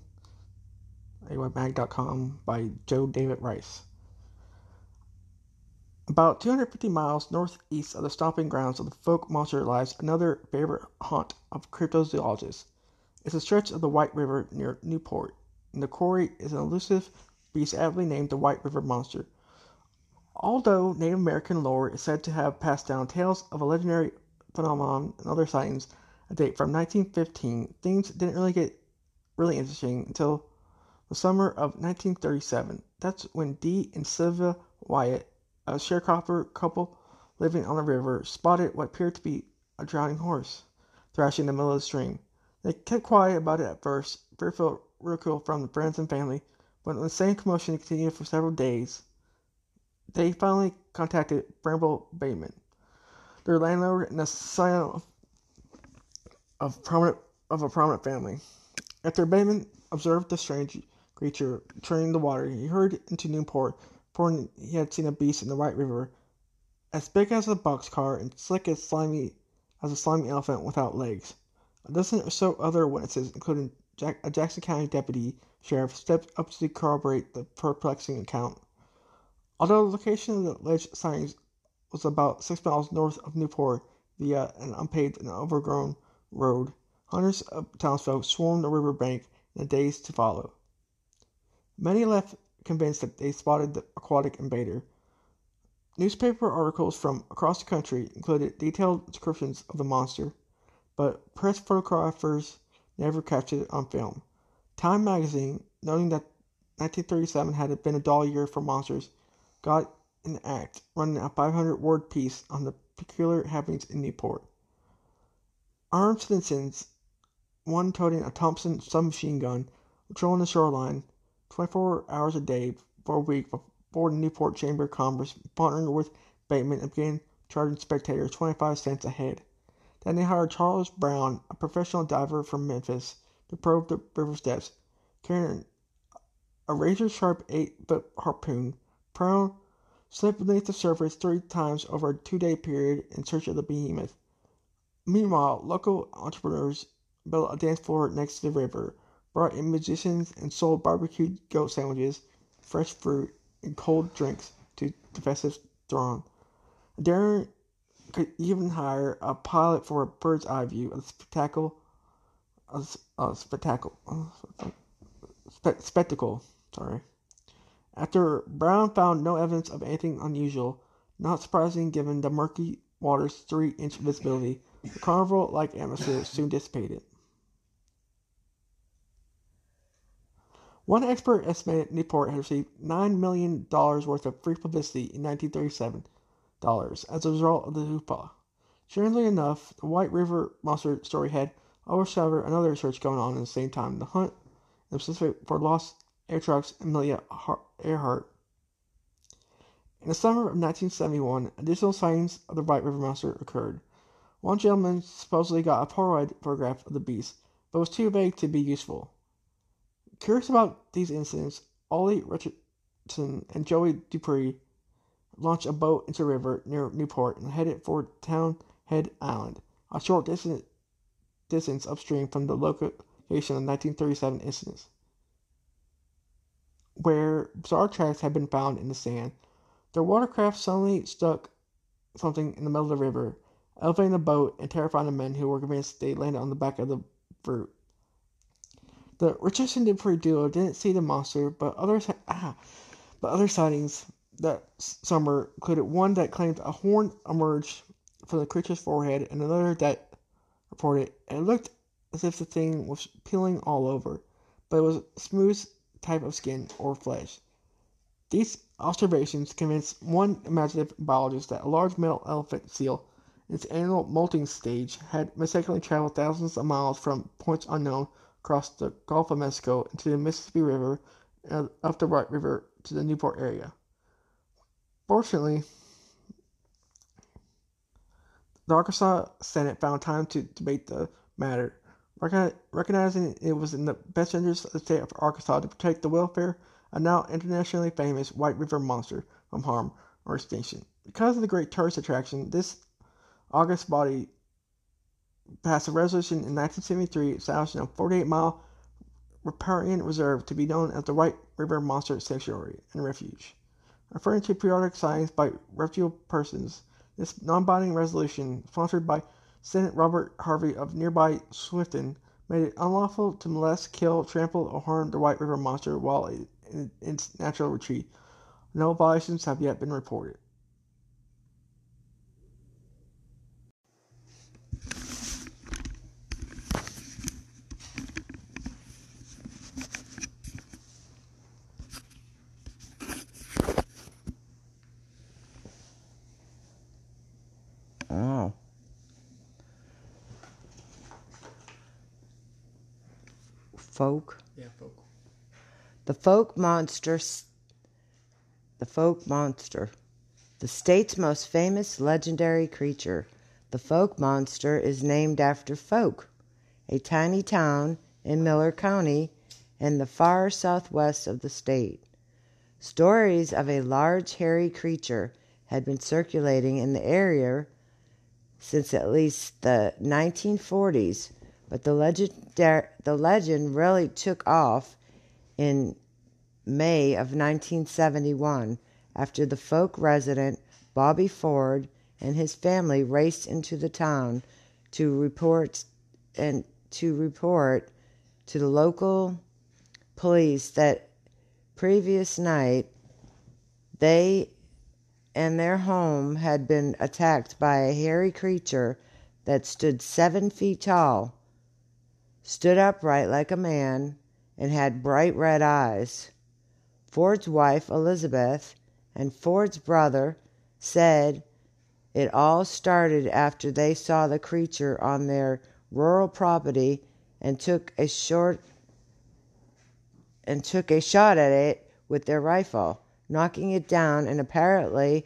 aymag.com by Joe David Rice. About 250 miles northeast of the stomping grounds of the folk monster lies another favorite haunt of cryptozoologists. It's a stretch of the White River near Newport, and the quarry is an elusive beast aptly named the White River Monster. Although Native American lore is said to have passed down tales of a legendary phenomenon and other sightings a date from 1915, things didn't really get really interesting until the summer of 1937. That's when Dee and Sylvia Wyatt, a sharecropper couple living on the river, spotted what appeared to be a drowning horse thrashing in the middle of the stream. They kept quiet about it at first, fearful ridicule from the friends and family, but when the same commotion continued for several days, they finally contacted Bramlett Bateman, their landlord and a scion of prominent of a prominent family. After Bateman observed the strange creature turning the water, he hurried into Newport, for he had seen a beast in the White River, as big as a boxcar and slick as slimy as a slimy elephant without legs. Dozen or so other witnesses, including Jack, a Jackson County deputy sheriff stepped up to corroborate the perplexing account. Although the location of the alleged sightings was about six miles north of Newport via an unpaved and overgrown road, hundreds of townsfolk swarmed the river bank in the days to follow. Many left convinced that they spotted the aquatic invader. Newspaper articles from across the country included detailed descriptions of the monster, but press photographers never captured it on film. Time magazine, noting that 1937 had been a dull year for monsters, got an act running a 500 word piece on the peculiar happenings in Newport. Armed citizens, one toting a Thompson submachine gun, patrolling the shoreline 24 hours a day for a week before the Newport Chamber of Commerce partnered with Bateman and began charging spectators 25 cents a head. Then they hired Charles Brown, a professional diver from Memphis, to probe the river's depths, carrying a razor sharp eight foot harpoon. Brown slipped beneath the surface three times over a two day period in search of the behemoth. Meanwhile, local entrepreneurs built a dance floor next to the river, brought in musicians, and sold barbecued goat sandwiches, fresh fruit, and cold drinks to the festive throng. Darren could even hire a pilot for a bird's eye view of the spectacle, a, spectacle, spectacle. Sorry. After Brown found no evidence of anything unusual, not surprising given the murky water's three-inch visibility, the carnival-like atmosphere soon dissipated. One expert estimated Newport had received $9 million worth of free publicity in 1937 dollars as a result of the hoopla. Strangely enough, the White River Monster story had overshadowed another research going on at the same time, the hunt in Pacific for lost air trucks Amelia Earhart. In the summer of 1971, additional sightings of the White River Monster occurred. One gentleman supposedly got a Polaroid photograph of the beast, but was too vague to be useful. Curious about these incidents, Ollie Richardson and Joey Dupree launched a boat into the river near Newport and headed for Townhead Island, a short distance, distance upstream from the location of the 1937 incidents, where bizarre tracks had been found in the sand. Their watercraft suddenly struck something in the middle of the river, elevating the boat and terrifying the men who were convinced they landed on the back of the fruit. The Richardson Dupree duo didn't see the monster, but others ah, but other sightings that summer included one that claimed a horn emerged from the creature's forehead and another that reported it looked as if the thing was peeling all over, but it was a smooth type of skin or flesh. These observations convinced one imaginative biologist that a large male elephant seal in its annual molting stage had mistakenly traveled thousands of miles from points unknown across the Gulf of Mexico into the Mississippi River and up the White River to the Newport area. Fortunately, the Arkansas Senate found time to debate the matter, recognizing it was in the best interest of the state of Arkansas to protect the welfare of now internationally famous White River monster from harm or extinction. Because of the great tourist attraction, this August body passed a resolution in 1973 establishing a 48 mile riparian reserve to be known as the White River Monster Sanctuary and Refuge. Referring to periodic signs by reputable persons, this non binding resolution, sponsored by Senator Robert Harvey of nearby Swifton, made it unlawful to molest, kill, trample, or harm the White River Monster while in its natural retreat. No violations have yet been reported. Folk. Yeah, Fouke. The Fouke monster. The Fouke monster. The state's most famous legendary creature. The Fouke monster is named after Fouke, a tiny town in Miller County in the far southwest of the state. Stories of a large hairy creature had been circulating in the area since at least the 1940s But the legend, the legend really took off in May of 1971 after the Fouke resident Bobby Ford and his family raced into the town to report and to report to the local police that previous night they and their home had been attacked by a hairy creature that stood seven feet tall, stood upright like a man, and had bright red eyes. Ford's wife, Elizabeth, and Ford's brother said it all started after they saw the creature on their rural property and took a short and took a shot at it with their rifle, knocking it down and apparently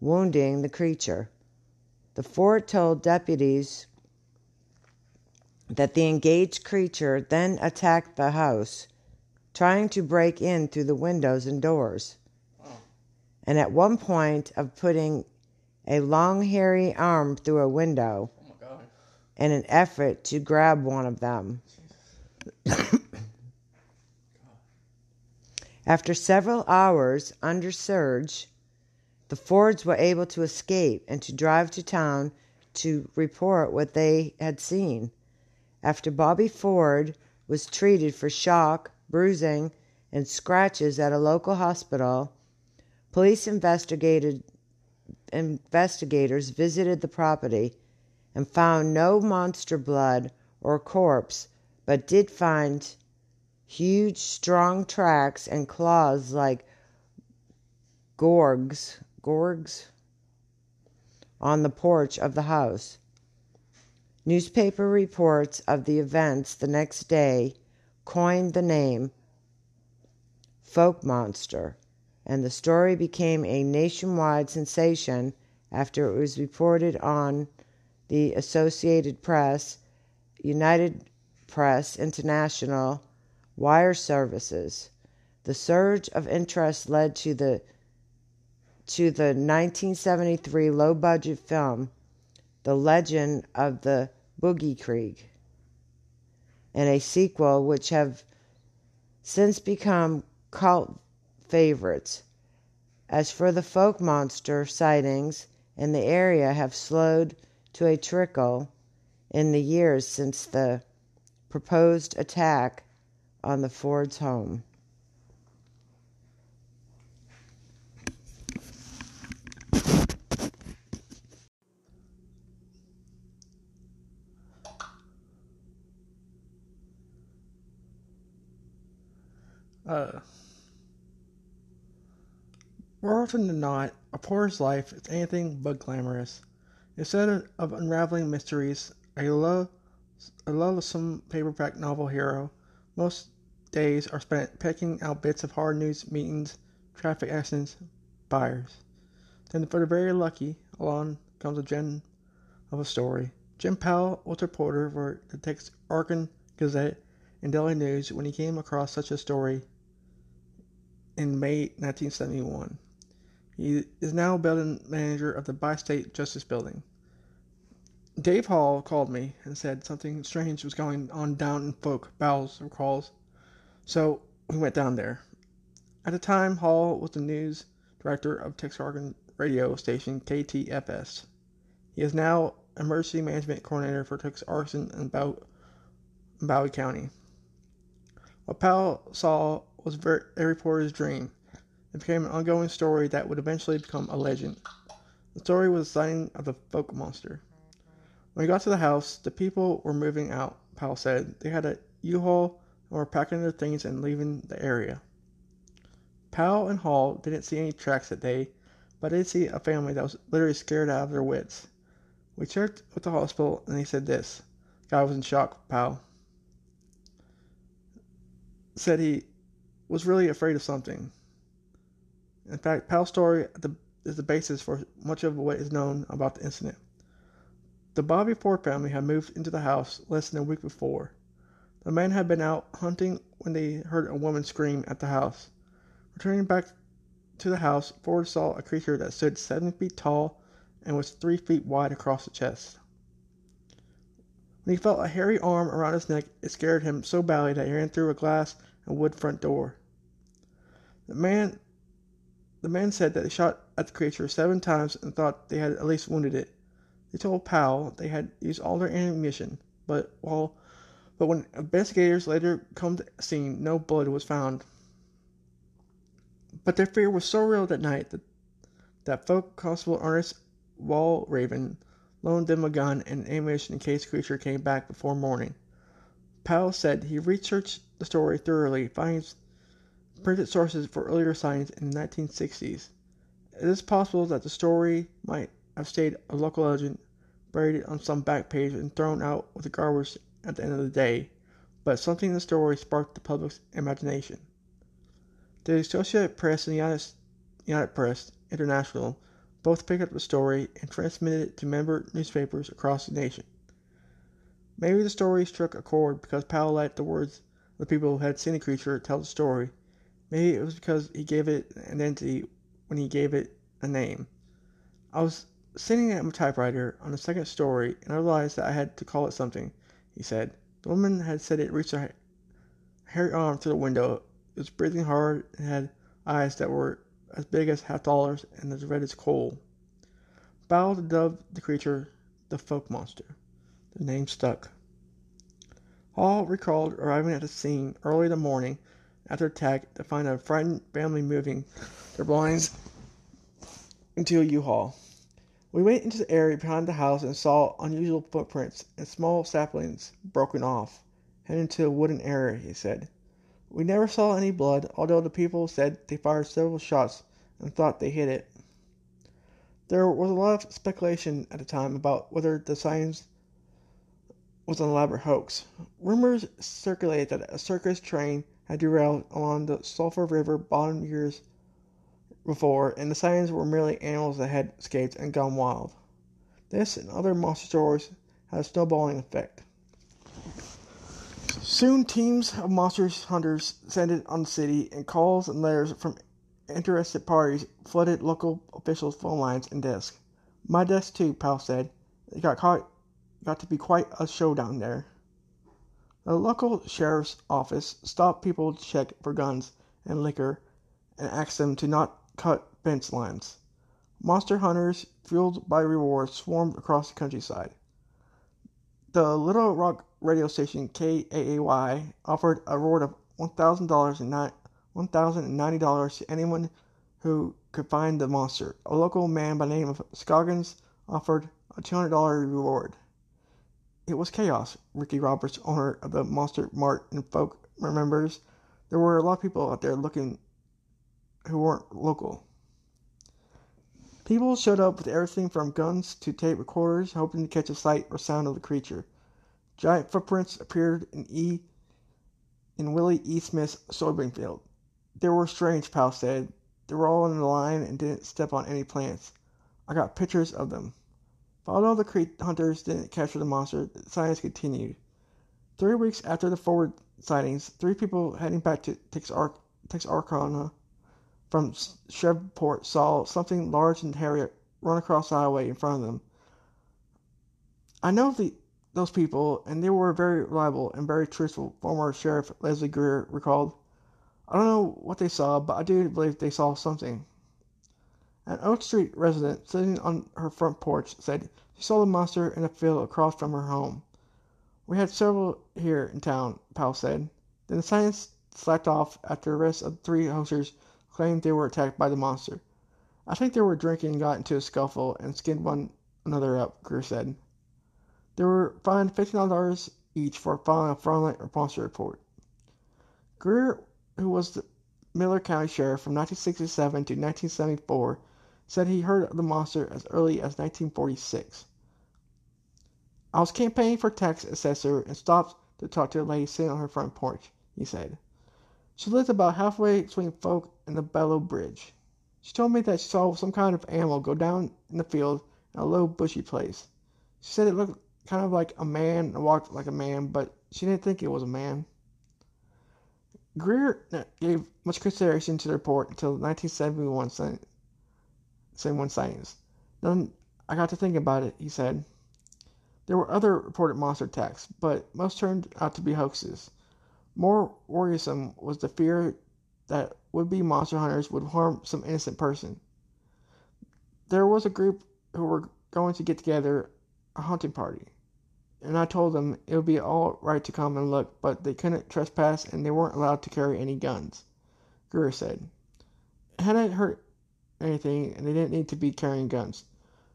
wounding the creature. The fort told deputies that the engaged creature then attacked the house, trying to break in through the windows and doors. And at one point of putting a long hairy arm through a window Oh in an effort to grab one of them. After several hours under surge, the Fords were able to escape and to drive to town to report what they had seen. After Bobby Ford was treated for shock, bruising, and scratches at a local hospital, police investigated investigators visited the property and found no monster blood or corpse, but did find huge, strong tracks and claws like gorgs, gorgs on the porch of the house. Newspaper reports of the events the next day coined the name Fouke monster and the story became a nationwide sensation after it was reported on the Associated Press, United Press International, wire services. The surge of interest led to the to the 1973 low-budget film The Legend of the Boggy Creek and a sequel which have since become cult favorites. As for the Fouke monster sightings in the area have slowed to a trickle in the years since the proposed attack on the Ford's home. Uh, more often than not, a poor's life is anything but glamorous. Instead of unraveling mysteries, a, lo- a loathsome paperback novel hero, most days are spent picking out bits of hard news meetings, traffic accidents, buyers. Then, for the very lucky, along comes a gem of a story. Jim Powell was a reporter for the Texas Texarkana Gazette and Daily News when he came across such a story in May 1971. He is now building manager of the Bi-State Justice Building. Dave Hall called me and said something strange was going on down in Fouke, Bowles Crawls, So we went down there. At the time, Hall was the news director of Texarkana radio station KTFS. He is now emergency management coordinator for Texarkana and Bow- Bowie County. What Powell saw was a reporter's dream. It became an ongoing story that would eventually become a legend. The story was the sighting of the Fouke monster. When we got to the house, the people were moving out, Powell said. They had a U-Haul and were packing their things and leaving the area. Powell and Hall didn't see any tracks that day, but did see a family that was literally scared out of their wits. We checked with the hospital and they said this. Guy was in shock, Powell. Said he was really afraid of something. In fact, Powell's story is the basis for much of what is known about the incident. The Bobby Ford family had moved into the house less than a week before. The men had been out hunting when they heard a woman scream at the house. Returning back to the house, Ford saw a creature that stood seven feet tall and was three feet wide across the chest. When he felt a hairy arm around his neck, it scared him so badly that he ran through a glass and wood front door. The man the men said that they shot at the creature seven times and thought they had at least wounded it. They told Powell they had used all their ammunition, but while but when investigators later come to the scene, no blood was found. But their fear was so real that night that, that Fouke constable Ernest Walraven loaned them a gun and ammunition in case creature came back before morning. Powell said he researched the story thoroughly, finds printed sources for earlier signs in the 1960s. It is possible that the story might have stayed a local legend, buried on some back page and thrown out with the garbage at the end of the day, but something in the story sparked the public's imagination. The Associated Press and the United, United Press International both picked up the story and transmitted it to member newspapers across the nation. Maybe the story struck a chord because Powell liked the words the people who had seen the creature tell the story. Maybe it was because he gave it an identity when he gave it a name. I was sitting at my typewriter on the second story and I realized that I had to call it something, he said. The woman had said it reached her hairy arm through the window. It was breathing hard and had eyes that were as big as half dollars and as red as coal. Bow dubbed the creature the Fouke monster. The name stuck. Hall recalled arriving at the scene early in the morning after attack to find a frightened family moving their blinds into a U-Haul. We went into the area behind the house and saw unusual footprints and small saplings broken off, heading to a wooden area, he said. We never saw any blood, although the people said they fired several shots and thought they hit it. There was a lot of speculation at the time about whether the signs was an elaborate hoax. Rumors circulated that a circus train had derailed along the Sulphur River bottom years before, and the sightings were merely animals that had escaped and gone wild. This and other monster stories had a snowballing effect. Soon, teams of monster hunters descended on the city, and calls and letters from interested parties flooded local officials' phone lines and desks. My desk, too, Powell said. It got, caught, got to be quite a show down there. The local sheriff's office stopped people to check for guns and liquor and asked them to not cut fence lines. Monster hunters, fueled by rewards, swarmed across the countryside. The Little Rock radio station KAAY offered a reward of $1,000 and $1,090 to anyone who could find the monster. A local man by the name of Scoggins offered a $200 reward. It was chaos, Ricky Roberts, owner of the Monster Mart and Fouke, remembers. There were a lot of people out there looking who weren't local. People showed up with everything from guns to tape recorders, hoping to catch a sight or sound of the creature. Giant footprints appeared in E. in Willie E. Smith's soybean field. They were strange, Powell said. They were all in a line and didn't step on any plants. I got pictures of them. Although the creek hunters didn't capture the monster, the continued. Three weeks after the forward sightings, three people heading back to Texarkana from Shreveport saw something large and hairy run across the highway in front of them. I know the those people, and they were very reliable and very truthful, former Sheriff Leslie Greer recalled. I don't know what they saw, but I do believe they saw something. An Oak Street resident sitting on her front porch said she saw the monster in a field across from her home. We had several here in town, Powell said. Then the science slacked off after the rest of three hosters claimed they were attacked by the monster. I think they were drinking and got into a scuffle and skinned one another up, Greer said. They were fined $59 each for filing a fraudulent response report. Greer, who was the Miller County Sheriff from 1967 to 1974, said he heard of the monster as early as 1946. I was campaigning for tax assessor and stopped to talk to a lady sitting on her front porch, he said. She lived about halfway between Fouke and the Bellow Bridge. She told me that she saw some kind of animal go down in the field in a low, bushy place. She said it looked kind of like a man and walked like a man, but she didn't think it was a man. Greer gave much consideration to the report until 1971 71 sightings. Then I got to thinking about it, he said. There were other reported monster attacks, but most turned out to be hoaxes. More worrisome was the fear that would be monster hunters would harm some innocent person. There was a group who were going to get together a hunting party, and I told them it would be all right to come and look, but they couldn't trespass and they weren't allowed to carry any guns. Greer said. Hadn't hurt anything, and they didn't need to be carrying guns.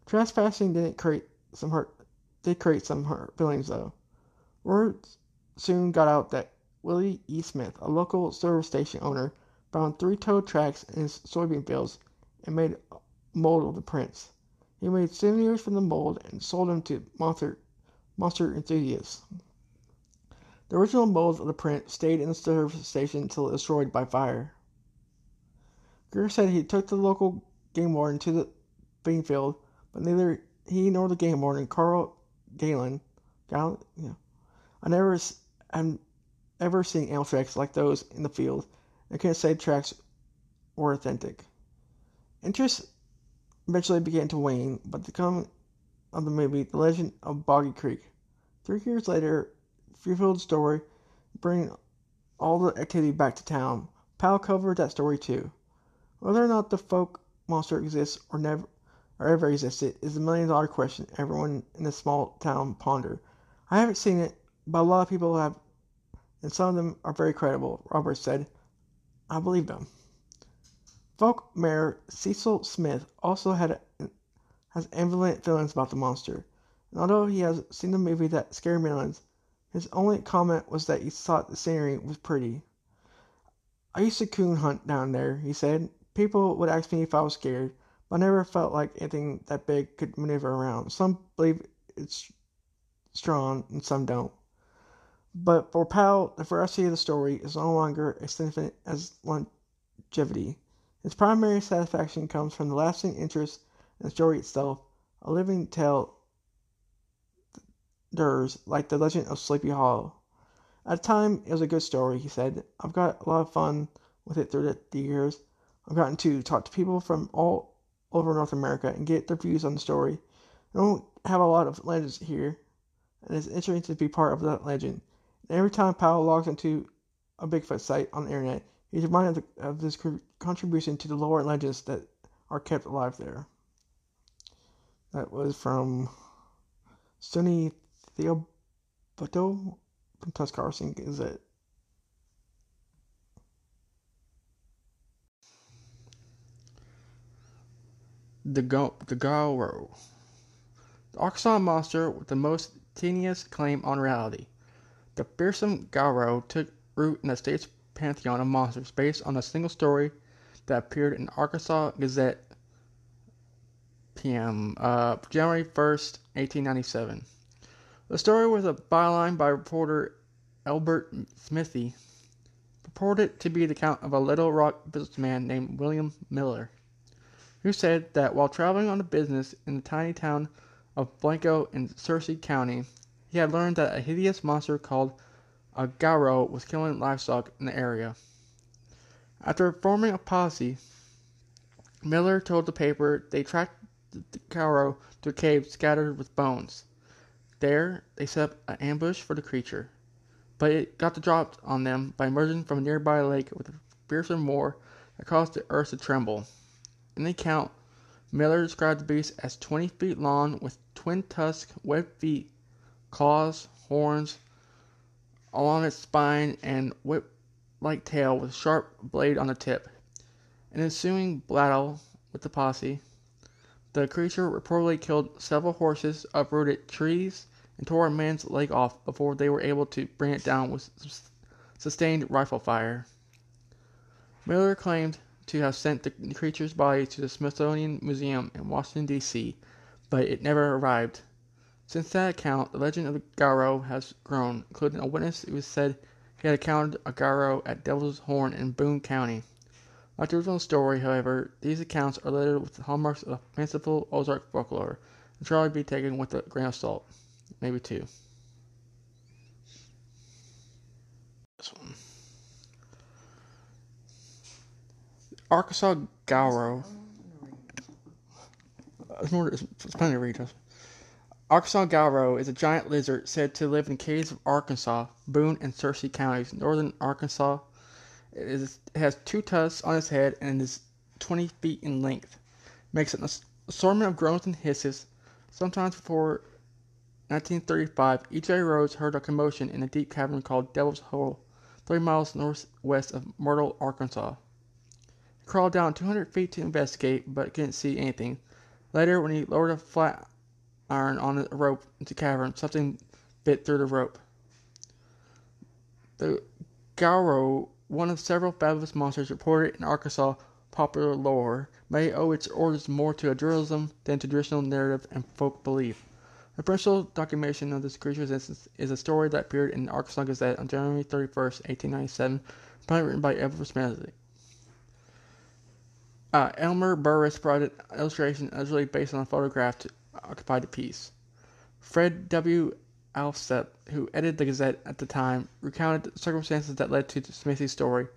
Trespassing didn't create some hurt did create some hurt feelings though. Word soon got out that Willie E. Smith, a local service station owner, found three toed tracks in his soybean fields and made a mold of the prints. He made souvenirs from the mold and sold them to monster, monster enthusiasts. The original molds of the print stayed in the service station until destroyed by fire. Greer said he took the local game warden to the bean field, but neither he nor the game warden, Carl Galen, Galen, I never am ever seen animal tracks like those in the field, and can't say tracks were authentic. Interest eventually began to wane, but the coming of the movie, The Legend of Boggy Creek. Three years later, fulfilled story, bringing all the activity back to town. Powell covered that story too. Whether or not the Fouke monster exists or never or ever existed is a million dollar question everyone in this small town ponder. I haven't seen it, but a lot of people have, and some of them are very credible, Roberts said. I believe them. Fouke Mayor Cecil Smith also had has ambivalent feelings about the monster, and although he has seen the movie that scared millions, his only comment was that he thought the scenery was pretty. I used to coon hunt down there, he said. People would ask me if I was scared, but I never felt like anything that big could maneuver around. Some believe it's strong and some don't. But for Powell, the veracity of the story is no longer as significant as longevity. His primary satisfaction comes from the lasting interest in the story itself, a living tale durs like the legend of Sleepy Hollow. At the time, it was a good story, he said. I've got a lot of fun with it through the years. I've gotten to talk to people from all over North America and get their views on the story. I don't have a lot of legends here, and it's interesting to be part of that legend. And every time Powell logs into a Bigfoot site on the internet, he's reminded of his contribution to the lore and legends that are kept alive there. That was from Sunny Theoboto from Texarkana Gazette. The Go the. The Arkansas monster with the most tenuous claim on reality. The fearsome Gowrow took root in the state's pantheon of monsters based on a single story that appeared in Arkansas Gazette PM uh, January 1st, 1897. The story was a byline by reporter Elbert Smithy, purported to be the account of a Little Rock businessman named William Miller who said that while traveling on a business in the tiny town of Blanco in Searcy County, he had learned that a hideous monster called a Gowrow was killing livestock in the area. After forming a posse, Miller told the paper they tracked the Gowrow to a cave scattered with bones. There, they set up an ambush for the creature, but it got the drop on them by emerging from a nearby lake with a fearsome roar that caused the earth to tremble. In the account, Miller described the beast as 20 feet long with twin tusked, webbed feet, claws, horns along its spine, and whip like tail with a sharp blade on the tip. In ensuing battle with the posse, the creature reportedly killed several horses, uprooted trees, and tore a man's leg off before they were able to bring it down with sustained rifle fire. Miller claimed to have sent the creature's body to the Smithsonian Museum in Washington, D.C., but it never arrived. Since that account, the legend of the Gowrow has grown, including a witness who was said he had encountered a Gowrow at Devil's Hole in Boone County. Like the original story, however, these accounts are littered with the hallmarks of fanciful Ozark folklore and should be taken with a grain of salt. Maybe two. This one. Arkansas Garo. There's more. There's plenty to read. Arkansas Gowrow is a giant lizard said to live in caves of Arkansas, Boone, and Searcy counties, northern Arkansas. It, is, it has two tusks on its head and is 20 feet in length. Makes an assortment of groans and hisses. Sometimes before 1935, E.J. Rhodes heard a commotion in a deep cavern called Devil's Hole, three miles northwest of Myrtle, Arkansas. Crawled down 200 feet to investigate, but couldn't see anything. Later, when he lowered a flat iron on a rope into the cavern. Something bit through the rope. The Gowrow, one of several fabulous monsters reported in Arkansas popular lore, may owe its origins more to idealism than to traditional narrative and folk belief. The principal documentation of this creature's existence is a story that appeared in the Arkansas Gazette on January 31, 1897, probably written by Edward Smedley. Uh, Elmer Burris brought an illustration usually based on a photograph to occupy the piece. Fred W. Allsopp, who edited the Gazette at the time, recounted the circumstances that led to Smithy's story.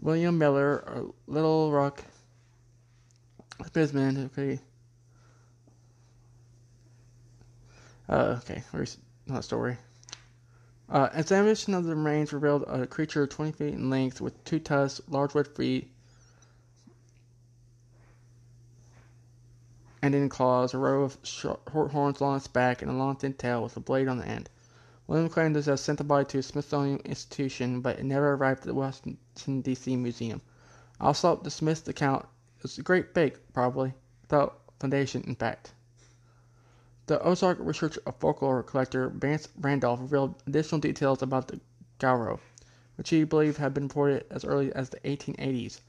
William Miller, Little Rock Bisman, okay. Uh, okay, where's that story? Uh, examination of the remains revealed a creature 20 feet in length with two tusks, large red feet, ending in claws, a row of short horns along its back, and a long thin tail with a blade on the end. William claimed to have sent the body to a Smithsonian institution, but it never arrived at the Washington, D.C. Museum. Allsopp dismissed the account as a great fake, probably, without foundation in fact. The Ozark research folklore collector Vance Randolph revealed additional details about the Gowrow, which he believed had been reported as early as the 1880s.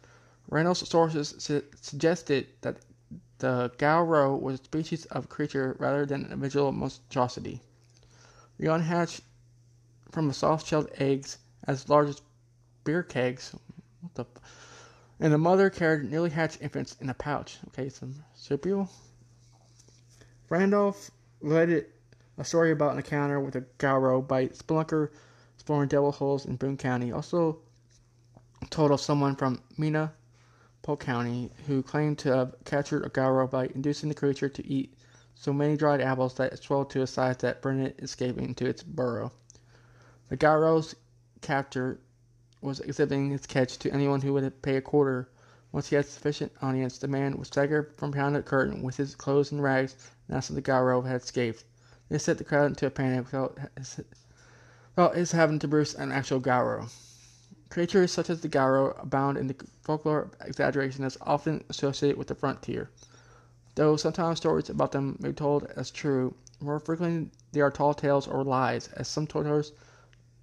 Randolph's sources su- suggested that the Gowrow was a species of creature rather than an individual monstrosity. The unhatched hatch from soft-shelled eggs as large as beer kegs. And the mother carried newly hatched infants in a pouch. Okay, some marsupial. Randolph related a story about an encounter with a Gowrow by spelunker exploring devil holes in Boone County. Also told of someone from Mina, County, who claimed to have captured a Gowrow by inducing the creature to eat so many dried apples that it swelled to a size that prevented it escaping into its burrow. The Gowrow's captor was exhibiting his catch to anyone who would pay a quarter. Once he had sufficient audience, the man would stagger from behind the curtain with his clothes in rags if the Gowrow had escaped. This set the crowd into a panic without his, without his having to bruise an actual Gowrow. Creatures such as the Gowrow abound in the folklore exaggeration that's often associated with the frontier. Though sometimes stories about them may be told as true, more frequently they are tall tales or lies, as some tellers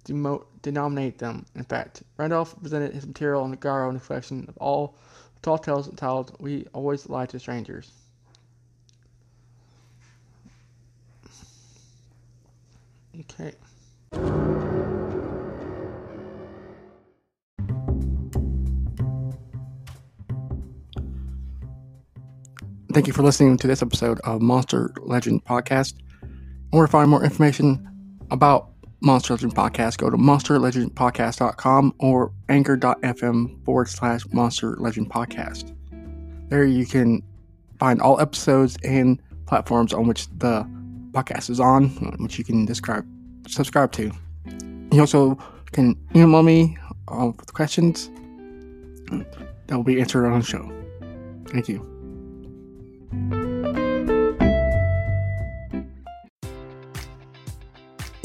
demo- denominate them. In fact, Randolph presented his material on the Gowrow in the collection of all tall tales entitled We Always Lie to Strangers. Okay. Thank you for listening to this episode of Monster Legend Podcast. Or to find more information about Monster Legend Podcast, go to monsterlegendpodcast.com or anchor.fm forward slash Monster Legend Podcast. There you can find all episodes and platforms on which the podcast is on, which you can describe, subscribe to. You also can email me uh, with questions that will be answered on the show. Thank you.